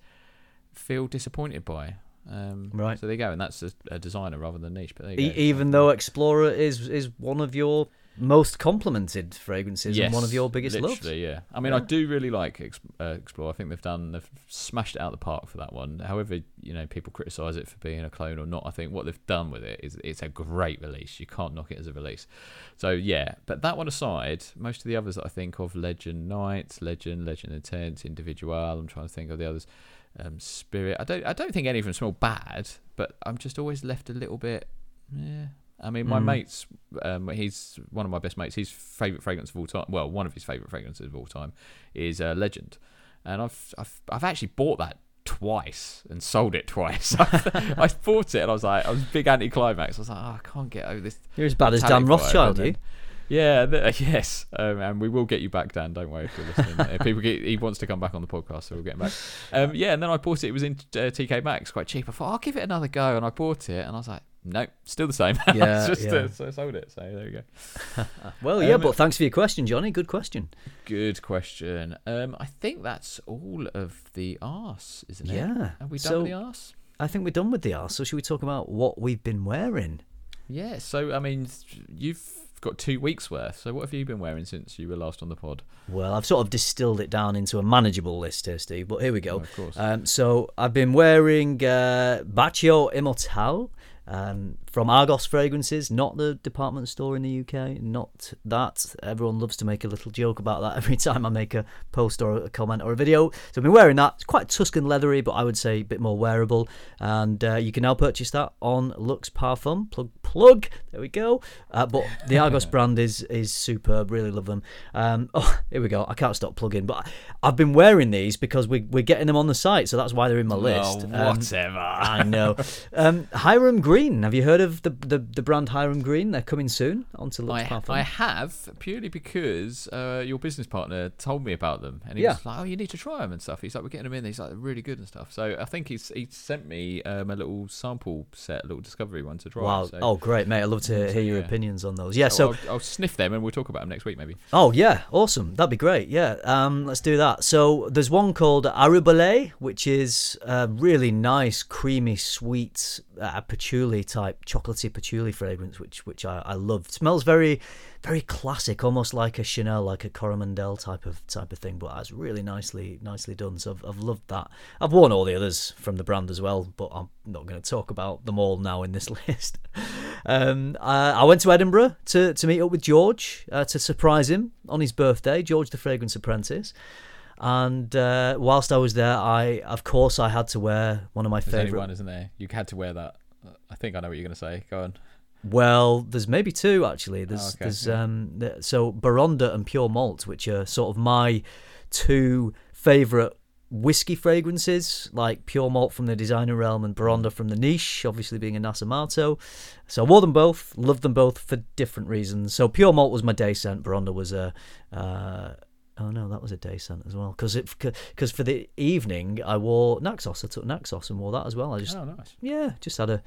feel disappointed by. Um, Right. So there you go, and that's a, a designer rather than niche. But there you E- even though Explorer is is one of your most complimented fragrances and one of your biggest loves. yeah. I mean, I do really like uh, Explore. I think they've done they've smashed it out of the park for that one. However, you know, people criticise it for being a clone or not. I think what they've done with it is it's a great release. You can't knock it as a release. So yeah, but that one aside, most of the others that I think of, Legend Night, Legend, Legend Intense, Individual. I'm trying to think of the others. Um, Spirit. I don't. I don't think any of them smell bad, but I'm just always left a little bit. Yeah. I mean, my Mm. mate's, um, he's one of my best mates. His favorite fragrance of all time, well, one of his favorite fragrances of all time, is uh, Legend, and I've, I've, I've actually bought that twice and sold it twice. I bought it and I was like, I was a big anti-climax. I was like, oh, I can't get over this. You're as bad as Dan Rothschild, you. Yeah, th- yes, um, and we will get you back, Dan. Don't worry if you're listening. if people get, he wants to come back on the podcast, so we'll get him back. Um, yeah, and then I bought it. It was in uh, TK Maxx, quite cheap. I thought I'll give it another go, and I bought it, and I was like, nope, still the same. Yeah, just yeah. Uh, sold it. So there you go. Well, yeah, Um, but thanks for your question, Johnny. Good question. Good question. Um, I think that's all of the arse, isn't it? Yeah. Have we done So- with the arse? I think we're done with the arse. So should we talk about what we've been wearing? Yeah. So I mean, you've got two weeks worth. So what have you been wearing since you were last on the pod? Well, I've sort of distilled it down into a manageable list here, Steve. But here we go. Oh, of course. Um, so I've been wearing uh, Bacio Immortal um, from Argos Fragrances, not the department store in the UK, not that. Everyone loves to make a little joke about that every time I make a post or a comment or a video. So I've been wearing that. It's quite Tuscan leathery, but I would say a bit more wearable. And uh, you can now purchase that on Lux Parfum. Plug, plug. There we go. Uh, but the Argos brand is is superb. Really love them. Um, oh, here we go. I can't stop plugging. But I've been wearing these because we, we're getting them on the site, so that's why they're in my list. Oh, Um, whatever. I know. Um, Hiram Green. Have you heard of the, the the brand Hiram Green? They're coming soon onto Lux I, Parfum. I have purely because uh, your business partner told me about them, and he Yeah. was like, "Oh, you need to try them and stuff." He's like, "We're getting them in. He's like, they're really good and stuff." So I think he's he sent me um, a little sample set, a little discovery one to try. wow. So, Oh, great, mate. I'd love to So, hear your yeah. opinions on those. Yeah. So, I'll, I'll sniff them and we'll talk about them next week, maybe. Oh yeah, awesome. That'd be great. Yeah, um, let's do that. So there's one called Arubale, which is a really nice, creamy, sweet uh, patchouli type, chocolatey patchouli fragrance, which which I, I love. It smells very, very classic, almost like a Chanel, like a Coromandel type of type of thing. But it's really nicely nicely done. So I've, I've loved that. I've worn all the others from the brand as well, but I'm not going to talk about them all now in this list. Um, I, I went to Edinburgh to, to meet up with George uh, to surprise him on his birthday. George, the fragrance apprentice. And uh, whilst I was there, I of course I had to wear one of my There's only favorite. one, isn't there? You had to wear that. I think I know what you're going to say. Go on. Well, there's maybe two actually. There's Oh, okay, there's yeah. um so Baraonda and Pure Malt, which are sort of my two favorite whiskey fragrances, like Pure Malt from the designer realm and Baraonda from the niche, obviously being a Nasomatto. So I wore them both, loved them both for different reasons. So Pure Malt was my day scent. Baraonda was a uh, Oh no, that was a day scent as well. Because because for the evening I wore Naxos. I took Naxos and wore that as well. I just Oh, nice. yeah, just had a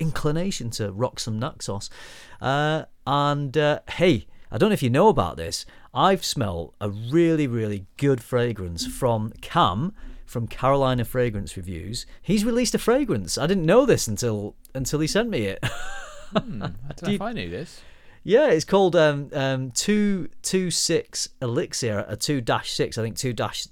inclination to rock some Naxos. Uh, and uh, hey, I don't know if you know about this. I've smelled a really, really good fragrance from Cam from Carolina Fragrance Reviews. He's released a fragrance. I didn't know this until until he sent me it. Hmm, I don't know you- if I knew this. Yeah, it's called um um two two six elixir a two dash six. I think two dash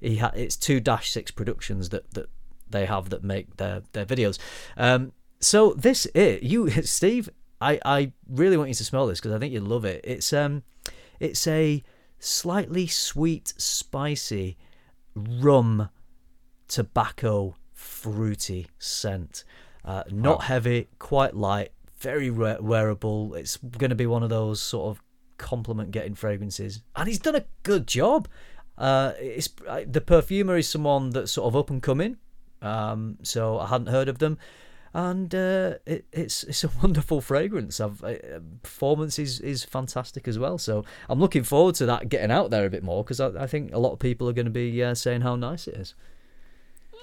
he ha- it's two dash six productions that that they have that make their their videos. Um, so this it you Steve, I I really want you to smell this because I think you'll love it. It's um it's a slightly sweet, spicy rum tobacco fruity scent. Uh, not Wow. heavy, quite light, very we- wearable. It's going to be one of those sort of compliment getting fragrances, and he's done a good job. Uh, it's the perfumer is someone that's sort of up and coming, um, so I hadn't heard of them, and uh, it, it's it's a wonderful fragrance. I've, uh, performance is is fantastic as well. So I'm looking forward to that getting out there a bit more because I, I think a lot of people are going to be uh, saying how nice it is.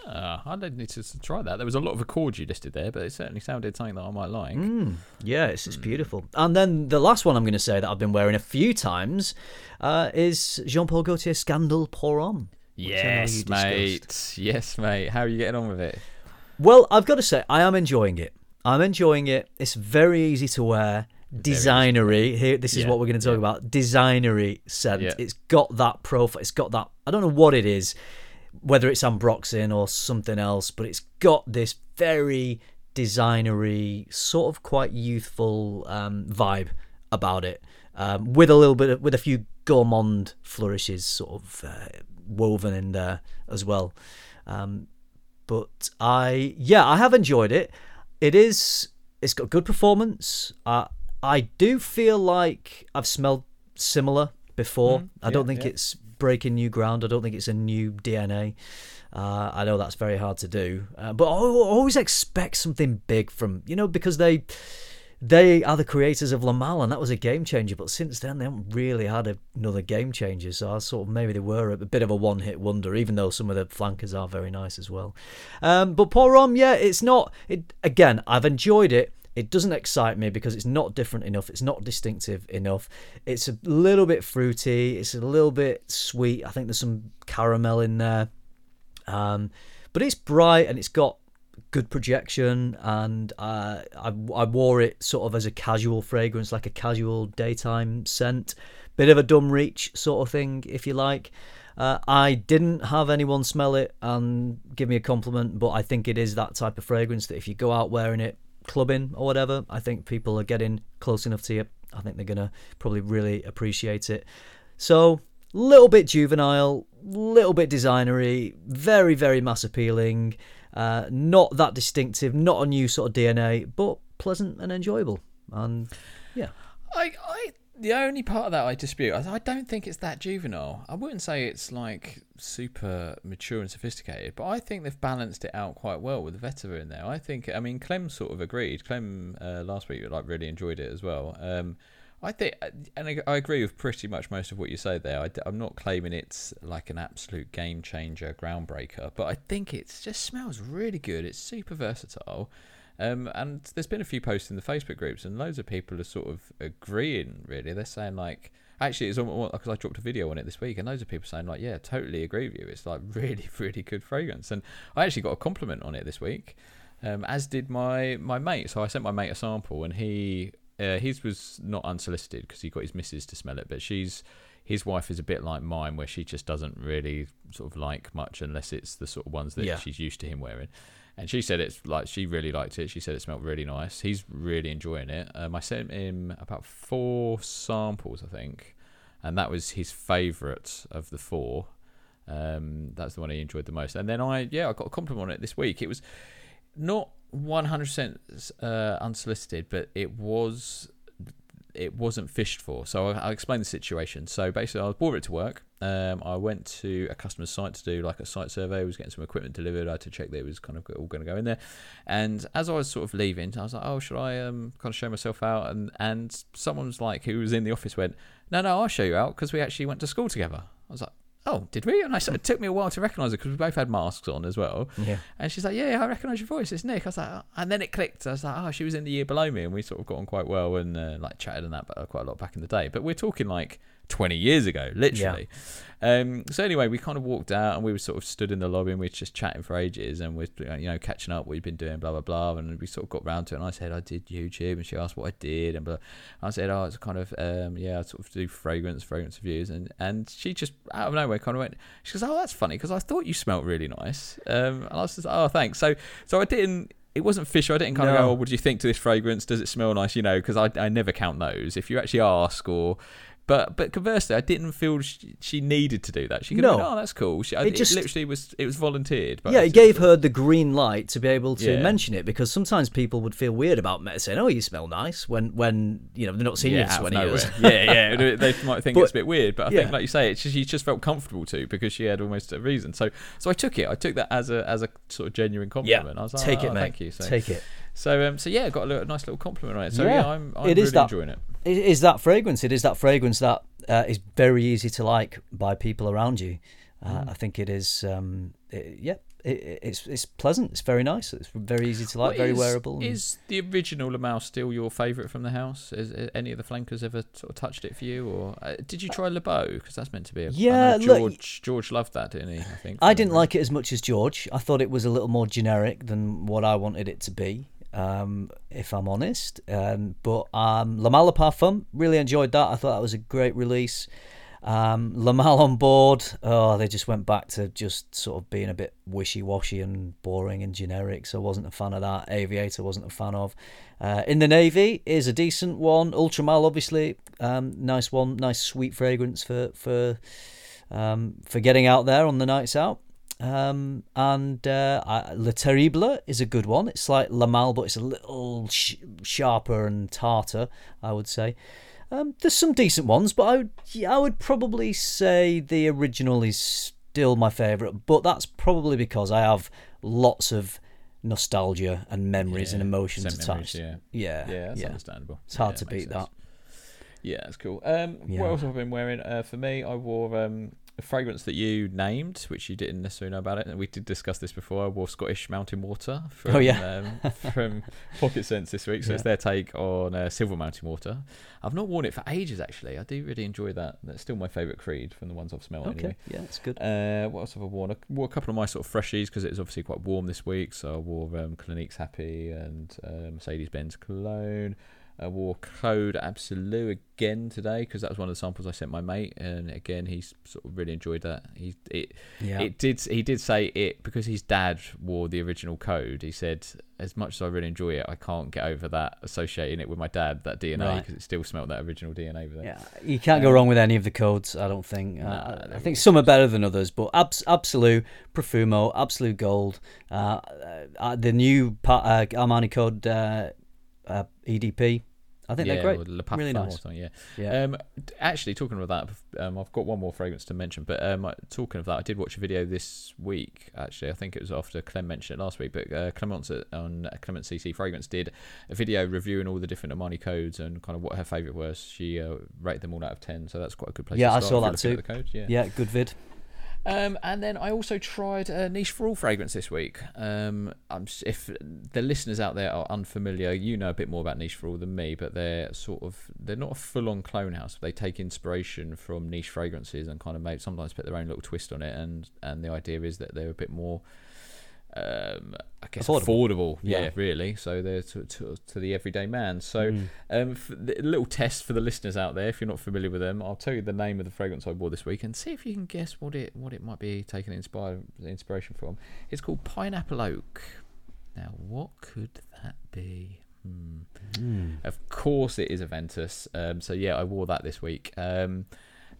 Ah, I don't need to try that. There was a lot of accords you listed there, but it certainly sounded something that I might like. Mm, yeah, it's, it's beautiful. And then the last one I'm going to say that I've been wearing a few times uh, is Jean Paul Gaultier Scandal Pour Homme. Yes, discussed. mate. Yes, mate. How are you getting on with it? Well, I've got to say, I am enjoying it. I'm enjoying it. It's very easy to wear. Designery. Here, this is Yeah, what we're going to talk yeah. about. Designery scent. Yeah. It's got that profile. It's got that. I don't know what it is, whether it's ambroxan or something else, but it's got this very designery, sort of quite youthful um, vibe about it, um, with a little bit of, with a few gourmand flourishes sort of uh, woven in there as well. Um, but I yeah I have enjoyed it. It is it's got good performance. Uh, I do feel like I've smelled similar before. Mm, I don't yeah, think yeah. it's breaking new ground. I don't think it's a new DNA. Uh, I know that's very hard to do, uh, but I always expect something big from you know because they they are the creators of Le Male and that was a game changer. But since then they haven't really had another game changer. So I sort of maybe they were a, bit of a one hit wonder, even though some of the flankers are very nice as well. Um, but Pour Homme, yeah, it's not. It again, I've enjoyed it. It doesn't excite me because it's not different enough. It's not distinctive enough. It's a little bit fruity. It's a little bit sweet. I think there's some caramel in there. Um, but it's bright and it's got good projection. And uh, I, I wore it sort of as a casual fragrance, like a casual daytime scent. Bit of a dumb reach sort of thing, if you like. Uh, I didn't have anyone smell it and give me a compliment, but I think it is that type of fragrance that if you go out wearing it, clubbing or whatever, I think people are getting close enough to you. I think they're gonna probably really appreciate it. So, little bit juvenile, little bit designery, very very mass appealing. Uh, not that distinctive, not a new sort of DNA, but pleasant and enjoyable. And yeah, I, I, the only part of that I dispute. I, don't think it's that juvenile. I wouldn't say it's like super mature and sophisticated, but I think they've balanced it out quite well with the Vetiver in there. I think. I mean, Clem sort of agreed. Clem uh, last week like really enjoyed it as well. Um, I think, and I, I agree with pretty much most of what you say there. I, am not claiming it's like an absolute game changer, groundbreaker, but I think it just smells really good. It's super versatile. Um, and there's been a few posts in the Facebook groups, and loads of people are sort of agreeing. Really, they're saying like, actually, it's because I dropped a video on it this week, and loads of people saying like, yeah, totally agree with you. It's like really, really good fragrance, and I actually got a compliment on it this week, um, as did my my mate. So I sent my mate a sample, and he uh, his was not unsolicited because he got his missus to smell it, but she's his wife is a bit like mine, where she just doesn't really sort of like much unless it's the sort of ones that Yeah. she's used to him wearing. And she said it's like she really liked it. She said it smelled really nice. He's really enjoying it. Um, I sent him about four samples, I think, and that was his favourite of the four. Um, that's the one he enjoyed the most. And then I, yeah, I got a compliment on it this week. It was not 100% uh, unsolicited, but it was it wasn't fished for. So I- I'll explain the situation. So basically, I brought it to work. Um, I went to a customer's site to do like a site survey. I was getting some equipment delivered. I had to check that it was kind of all going to go in there. And as I was sort of leaving, I was like, "Oh, should I um, kind of show myself out?" And and someone was like, who was in the office, went, "No, no, I'll show you out because we actually went to school together." I was like, "Oh, did we?" And I, it took me a while to recognise her because we both had masks on as well. yeah, And she's like, "Yeah, yeah, I recognise your voice. It's Nick." I was like, oh. and then it clicked. I was like, "Oh, she was in the year below me," and we sort of got on quite well and uh, like chatted and that, but quite a lot back in the day. But we're talking like 20 years ago, literally. Um, so anyway, we kind of walked out and we were sort of stood in the lobby and we were just chatting for ages and we're you know catching up what you've been doing, blah blah blah. And we sort of got round to it and I said I did YouTube and she asked what I did and blah. I said oh it's kind of um, yeah I sort of do fragrance fragrance reviews and and she just out of nowhere kind of went she goes oh that's funny because I thought you smelt really nice. Um, and I was just oh thanks. So so I didn't it wasn't fishy. I didn't kind of go, oh, what do you think to this fragrance? Does it smell nice? You know, because I, I never count those. If you actually ask or. But but conversely, I didn't feel she, she needed to do that. She could No. have been, oh, that's cool. She, it, It just- literally was it was volunteered. But yeah, it gave her the green light to be able to Yeah. mention it because sometimes people would feel weird about me saying, "Oh, you smell nice," when when you know they're not seeing you yeah, for out of twenty years. yeah, yeah. They might think But- it's a bit weird, but I yeah. think, like you say, it, she just felt comfortable to because she had almost a reason. So, so I took it. I took that as a as a sort of genuine Yeah, compliment. I was like, take oh, it, mate. Thank you. So, Take it. so, um, so yeah, got a little, nice little compliment on it. So Yeah, yeah, I'm, I'm it really is that- enjoying it. It is that fragrance. It is that fragrance that uh, is very easy to like by people around you. Uh, Mm. I think it is. Um, it, yeah, it, it's it's pleasant. It's very nice. It's very easy to like. What very is- wearable. Is the original Le Male still your favourite from the house? Is, is any of the flankers ever sort of touched it for you, or uh, did you try LeBeau? Because that's meant to be. A, Yeah, look- George. George loved that, didn't he? I think. I didn't like it as much as George. I thought it was a little more generic than what I wanted it to be, um, if I'm honest. Um, but um, Parfum, really enjoyed that. I thought that was a great release. Um, Le Male on board, oh, they just went back to just sort of being a bit wishy washy and boring and generic. So I wasn't a fan of that. Aviator wasn't a fan of. Uh, in the Navy is a decent one. Ultra Male, obviously, um, nice one, nice sweet fragrance for for um, for getting out there on the nights out. Um, and uh, Le Terrible is a good one. It's like Le Male, but it's a little sh- sharper and tartar, I would say. Um, there's some decent ones, but I would, I would probably say the original is still my favourite. But that's probably because I have lots of nostalgia and memories and emotions same memories, attached. yeah. yeah, Yeah, that's yeah. understandable. It's hard Yeah, to beat sense. that. Yeah, that's cool. Um, Yeah. What else have I been wearing? Uh, for me, I wore um, fragrance that you named, which you didn't necessarily know about it, and we did discuss this before. I wore Scottish Mountain Water from, Oh, yeah. um, from Pocket Sense this week, so it's their take on uh, Silver Mountain Water. I've not worn it for ages, actually. I do really enjoy that. That's still my favourite creed from the ones I've smelled Okay, anyway. yeah, it's good. Uh, what else have I worn? I wore a couple of my sort of freshies because it was obviously quite warm this week. So I wore um, Clinique's Happy and uh, Mercedes Benz Cologne. I wore Code Absolute again today because that was one of the samples I sent my mate, and again he's sort of really enjoyed that. He it Yeah. it did he did say it because his dad wore the original Code. He said as much as I really enjoy it, I can't get over that associating it with my dad that DNA Right. because it still smelled that original DNA it. Yeah, you can't go Um, wrong with any of the codes. I don't think. Uh, I they're think some are better than others, but Abs- Absolute, Profumo, Absolute Gold, uh, uh, the new pa- uh, Armani code uh, uh, EDP. I think yeah, they're great. Le Really nice. yeah. Yeah. Um, actually, talking about that, um, I've got one more fragrance to mention. But um, uh, talking of that, I did watch a video this week. Actually, I think it was after Clem mentioned it last week. But uh, Clemence on Clement CC Fragrance did a video reviewing all the different Armani codes and kind of what her favourite was. She uh, rated them all out of ten, so that's quite a good place. Yeah, I saw that too. Yeah. yeah, good vid. Um, and then I also tried a niche for all fragrance this week. Um, if the listeners out there are unfamiliar, you know a bit more about niche for all than me, but they're sort of they're not a full-on clone house. But they take inspiration from niche fragrances and kind of make sometimes put their own little twist on it. And and the idea is that they're a bit more. Um, I guess Affordable. affordable, yeah, Yeah. really. So they're to, to, to the everyday man. So, Mm. um, the, a little test for the listeners out there, if you're not familiar with them, I'll tell you the name of the fragrance I wore this week and see if you can guess what it what it might be taken inspired inspiration from. It's called Pineapple Oak. Now, what could that be? Hmm. Mm. Of course, it is Aventus. Um, so yeah, I wore that this week. Um,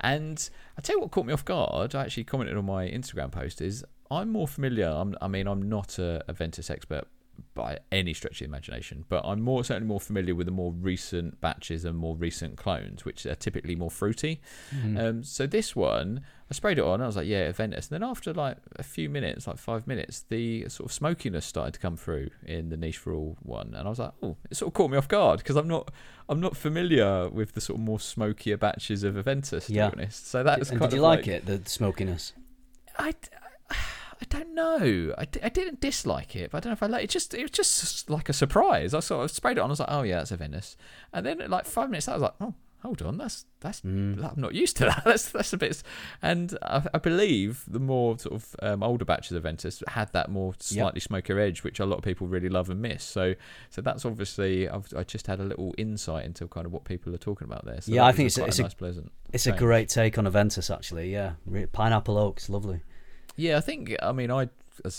and I tell you what caught me off guard. I actually commented on my Instagram post. Is I'm more familiar. I'm, I mean, I'm not a Aventus expert by any stretch of the imagination, but I'm more certainly more familiar with the more recent batches and more recent clones, which are typically more fruity. Mm. Um, so this one, I sprayed it on. I was like, yeah, Aventus. And then after like a few minutes, like five minutes, the sort of smokiness started to come through in the niche for all one, and I was like, oh, it sort of caught me off guard because I'm not, I'm not familiar with the sort of more smokier batches of Aventus. To Yeah. be honest, so that's and kind did you of like it, the smokiness? I, I don't know. I, d- I didn't dislike it, but I don't know if I like it. Just it was just like a surprise. I sort of sprayed it on. I was like, oh yeah, that's Aventus. And then like five minutes, later, I was like, oh, hold on, that's that's I'm not used to that. That's that's a bit. And I, I believe the more sort of um, older batches of Ventus had that more slightly smokier edge, which a lot of people really love and miss. So so that's obviously I've I just had a little insight into kind of what people are talking about there. So Yeah, I think it's a- it's a- nice pleasant. It's a great take on Aventus, actually. Yeah, pineapple oak, it's lovely. Yeah, I think. I mean, I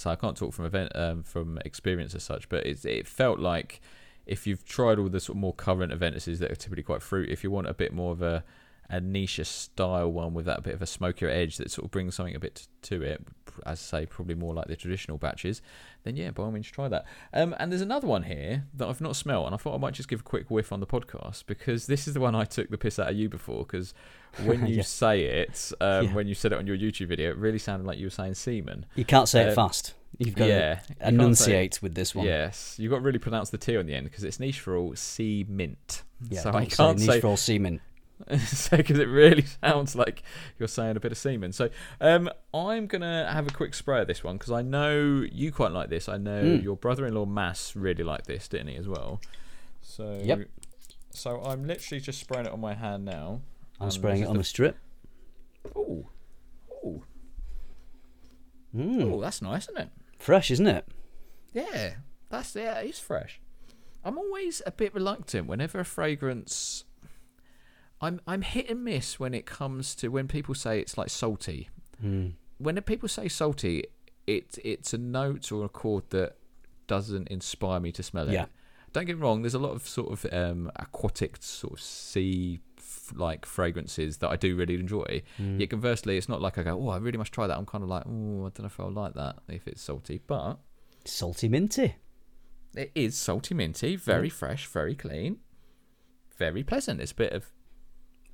I, can't talk from event um, from experience as such, but it it felt like if you've tried all the sort of more current Aventuses that are typically quite fruit, if you want a bit more of a a niche style one with that bit of a smokier edge that sort of brings something a bit to it, as I say, probably more like the traditional batches, then yeah, by all means try that. Um, and there's another one here that I've not smelt, and I thought I might just give a quick whiff on the podcast because this is the one I took the piss out of you before because when you Yeah. say it, um, Yeah. when you said it on your YouTube video, it really sounded like you were saying semen. You can't say it Um, fast. You've got yeah, to say- enunciate with this one. Yes, you've got to really pronounce the T on the end because it's niche for all sea mint. Yeah, so I can't say say niche for all semen. because it really sounds like you're saying a bit of semen. So um, I'm gonna have a quick spray of this one because I know you quite like this. I know Mm. your brother-in-law Mass really liked this, didn't he as well? So Yep. So I'm literally just spraying it on my hand now. I'm spraying it it is on a strip. the- Ooh, ooh, Mm. ooh, that's nice, isn't it? Fresh, isn't it? Yeah, that's yeah, it's fresh. I'm always a bit reluctant whenever a fragrance. I'm I'm hit and miss when it comes to when people say it's like salty. Mm. When people say salty, it it's a note or a chord that doesn't inspire me to smell it. Yeah. Don't get me wrong. There's a lot of sort of um, aquatic sort of sea like fragrances that I do really enjoy. Mm. Yet conversely, it's not like I go, oh, I really must try that. I'm kind of like, oh, I don't know if I'll like that if it's salty, but Salty minty. it is salty minty, very fresh, very clean, very pleasant. It's a bit of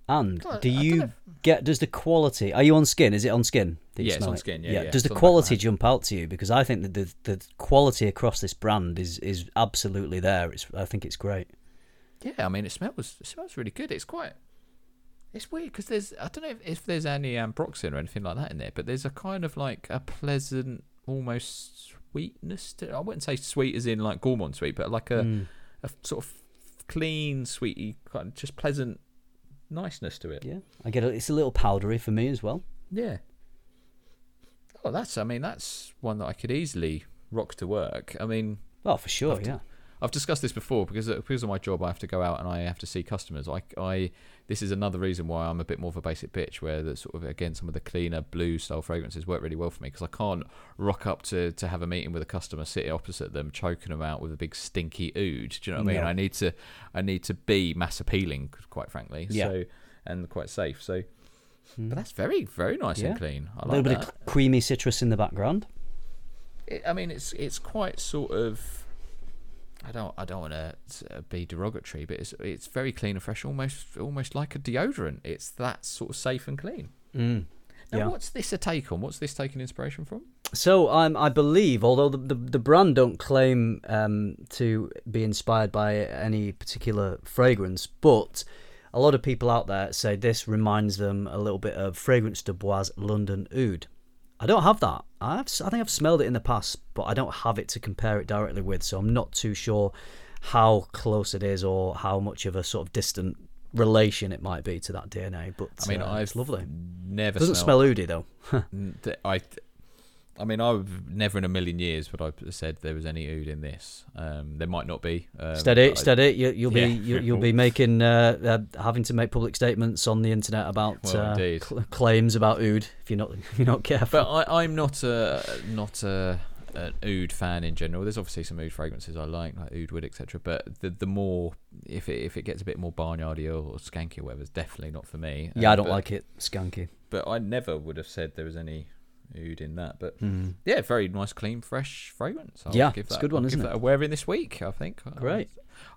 And God, do you get? Does the quality? Are you on skin? Is it on skin? that Yeah, it's on it? skin, yeah, yeah, Does the on the back of my quality jump out to you? Because I think that the the quality across this brand is is absolutely there. It's I think it's great. yeah. I mean, it smells it smells really good. It's quite it's weird because there's I don't know if, if there's any ambroxan or anything like that in there, but there's a kind of like a pleasant, almost sweetness to. I wouldn't say sweet as in like gourmand sweet, but like a, Mm. a sort of clean, sweety, kind of just pleasant niceness to it. Yeah, I get it. It's a little powdery for me as well. Yeah. Oh, that's. I mean, that's one that I could easily rock to work. I mean, Oh, for sure. I've Yeah. I've discussed this before because uh, because of my job, I have to go out and I have to see customers. I, I this is another reason why I'm a bit more of a basic bitch. Where the sort of again some of the cleaner blue style fragrances work really well for me because I can't rock up to to have a meeting with a customer, sit opposite them, choking them out with a big stinky oud. Do you know what I mean? No. I need to I need to be mass appealing, quite frankly. Yeah. So and quite safe. So. Hmm. But that's very, very nice Yeah. and clean. Like a little bit that. of creamy citrus in the background. it, I mean, it's it's quite sort of. I don't I don't want to be derogatory, but it's it's very clean and fresh, almost almost like a deodorant. It's that sort of safe and clean. Mm. Now, Yeah. what's this a take on? What's this taking inspiration from? So um, I believe, although the, the, the brand don't claim um, to be inspired by any particular fragrance, but a lot of people out there say this reminds them a little bit of Fragrance de Bois London Oud. I don't have that. I've, I think I've smelled it in the past, but I don't have it to compare it directly with, so I'm not too sure how close it is or how much of a sort of distant relation it might be to that DNA. But I mean, uh, it's lovely. Never Doesn't smelled- smell oudy though. I, I mean, I've never in a million years would I said there was any oud in this. Um, there might not be. Um, steady, I- steady. You, you'll Yeah. be you, you'll be making uh, uh, having to make public statements on the internet about Well, uh, cl- claims about oud if you're not if you're not careful. But I, I'm not a not a an oud fan in general. There's obviously some oud fragrances I like, like oud wood, etc. But the the more if it if it gets a bit more barnyardy or, or skanky or whatever, it's definitely not for me. yeah, I Um, don't but- like it skanky. But I never would have said there was any oud in that. But Mm. yeah, very nice, clean, fresh fragrance. I'll Yeah, give it's a good one, I'll isn't give it? That a wearing this week, I think. Great.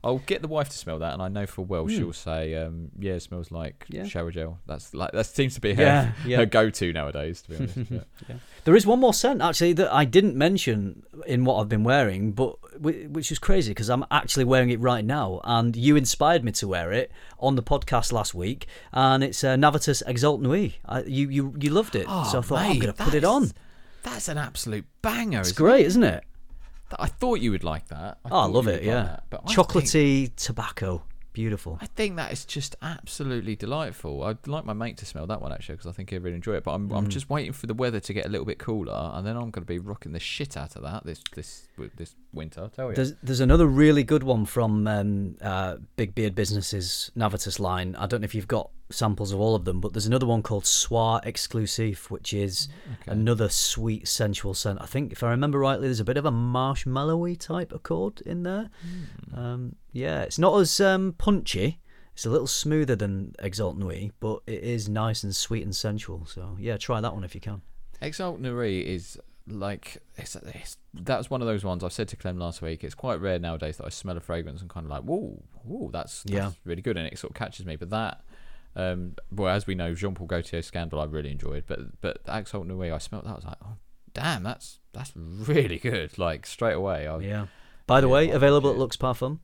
I'll get the wife to smell that, and I know for well Hmm. she'll say, um, "Yeah, it smells like Yeah. shower gel." That's like that seems to be her Yeah, yeah. her go-to nowadays. To be honest, But- There is one more scent actually that I didn't mention in what I've been wearing, but which is crazy because I'm actually wearing it right now, and you inspired me to wear it on the podcast last week, and it's uh, Navitus Exalt Nuit. I, you you you loved it, Oh, so I thought oh, I'm going to put it on. That's an absolute banger. It's isn't great, isn't it? I thought you would like that. Oh, I love it. like Yeah, but I think- chocolatey tobacco, beautiful. I think that is just absolutely delightful. I'd like my mate to smell that one actually because I think he'd really enjoy it. But I'm, I'm Mm. just waiting for the weather to get a little bit cooler, and then I'm going to be rocking the shit out of that this this this winter. I tell you. There's there's another really good one from um, uh, Big Beard Businesses Navitus line. I don't know if you've got samples of all of them, but there's another one called Soir Exclusive, which is Okay. another sweet sensual scent. I think if I remember rightly, there's a bit of a marshmallowy type accord in there. Hmm. Um, yeah, it's not as um, punchy. It's a little smoother than Exalt Nuit, but it is nice and sweet and sensual. So yeah, try that one if you can. Exalt Nuit is like it's, it's that was one of those ones I said to Clem last week. It's quite rare nowadays that I smell a fragrance and kind of like, whoa, whoa, that's, that's Yeah. really good, and it sort of catches me. But that, um, well, as we know, Jean Paul Gaultier Scandal, I really enjoyed, but but Exalt Nuit, I smelled that, I was like, oh, damn, that's that's really good. Like straight away, I Yeah. By the Yeah, way, available at. Lux Parfum.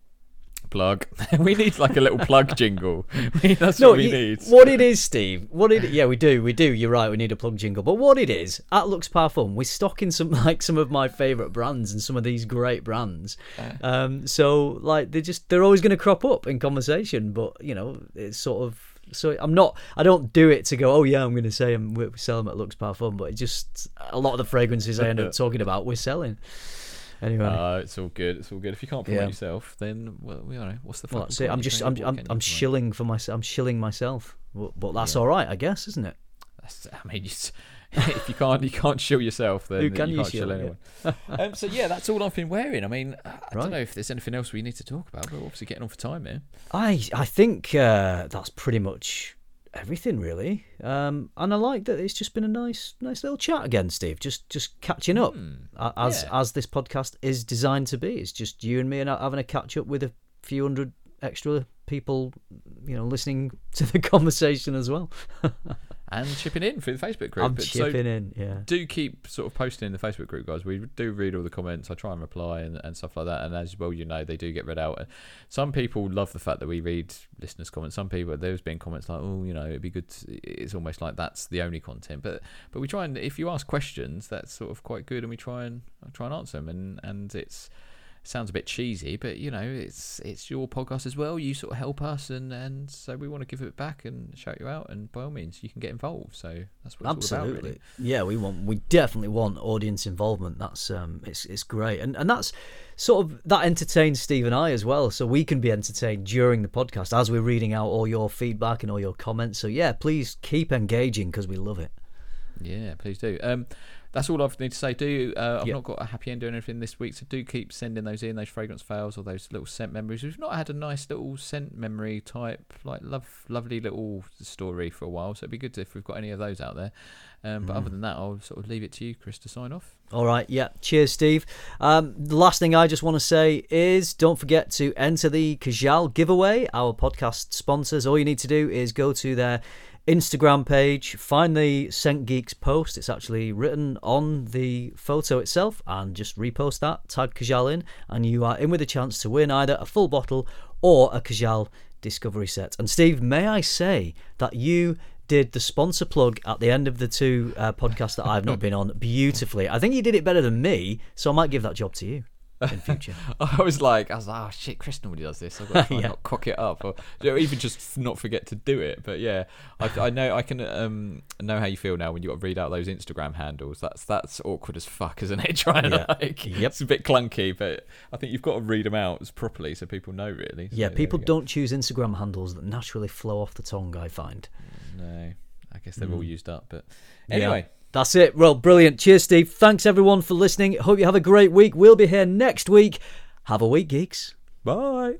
Plug. we need like a little plug jingle. that's No, what we need. what it is, Steve. What it yeah, we do, we do. You're right. We need a plug jingle. But what it is at Lux Parfum, we're stocking some like some of my favorite brands and some of these great brands. Um, so like they just they're always going to crop up in conversation. But you know, it's sort of so I'm not. I don't do it to go. Oh yeah, I'm going to say I'm we sell them at Lux Parfum. But it just a lot of the fragrances I end up talking about, we're selling. Anyway. Uh, it's all good. It's all good. If you can't promote Yeah. yourself, then well, you know what's the well, that's it. point? I'm You just, I'm, what I'm, can you I'm promote? shilling for myself. I'm shilling myself. But, but that's all right, I guess, isn't it? That's, I mean, you, s- if you can't, you can't shill yourself. Then Who can you you can't shill, shill anyone. um, so yeah, that's all I've been wearing. I mean, I Right. don't know if there's anything else we need to talk about, but we're obviously getting on for time here. I I think uh, that's pretty much everything really. Um, and I like that it's just been a nice nice little chat again, Steve. Just just catching up a- as yeah. as this podcast is designed to be. It's just you and me and having a catch up with a few hundred extra people, you know, listening to the conversation as well. And chipping in through the Facebook group. I'm But so chipping in, yeah. do keep sort of posting in the Facebook group, guys. We do read all the comments. I try and reply and, and stuff like that. And as well, you know, they do get read out. And Some people love the fact that we read listeners' comments. Some people, there's been comments like, "Oh, you know, it'd be good." To, it's almost like that's the only content. But but we try and if you ask questions, that's sort of quite good, and we try and try and answer them. And and it's sounds a bit cheesy, but you know, it's it's your podcast as well. You sort of help us, and and so we want to give it back and shout you out. And by all means, you can get involved. So that's what all about, Absolutely. really. Yeah, we want we definitely want audience involvement. That's um it's it's great. And and that's sort of that entertains Steve and I as well. So we can be entertained during the podcast as we're reading out all your feedback and all your comments. So yeah, please keep engaging because we love it. Yeah, please do. Um, that's all I've need to say. Do uh, I've Yep. not got a happy end or anything this week, so do keep sending those in, those fragrance fails or those little scent memories. We've not had a nice little scent memory type, like love, lovely little story for a while, so it'd be good if we've got any of those out there. Um, but other than that, I'll sort of leave it to you, Chris, to sign off. All right, yeah. Cheers, Steve. Um, the last thing I just want to say is don't forget to enter the Kajal giveaway, our podcast sponsors. All you need to do is go to their Instagram page, find the Scent Geeks post. It's actually written on the photo itself, and just repost that, tag Kajal in, and you are in with a chance to win either a full bottle or a Kajal Discovery set. And Steve, may I say that you did the sponsor plug at the end of the two uh, podcasts that I've not been on beautifully. I think you did it better than me, so I might give that job to you in future. I was like, I was like, oh shit, Chris normally does this. I've got to try and not cock it up, or you know, even just not forget to do it. But yeah, I, I know I can um, know how you feel now when you got to read out those Instagram handles. That's that's awkward as fuck, isn't it? Trying Yeah. to like, Yep. it's a bit clunky, but I think you've got to read them out properly so people know really. So Yeah, people don't choose Instagram handles that naturally flow off the tongue, I find. No, I guess they've all used up. But Yeah. That's it. Well, brilliant. Cheers, Steve. Thanks, everyone, for listening. Hope you have a great week. We'll be here next week. Have a week, geeks. bye.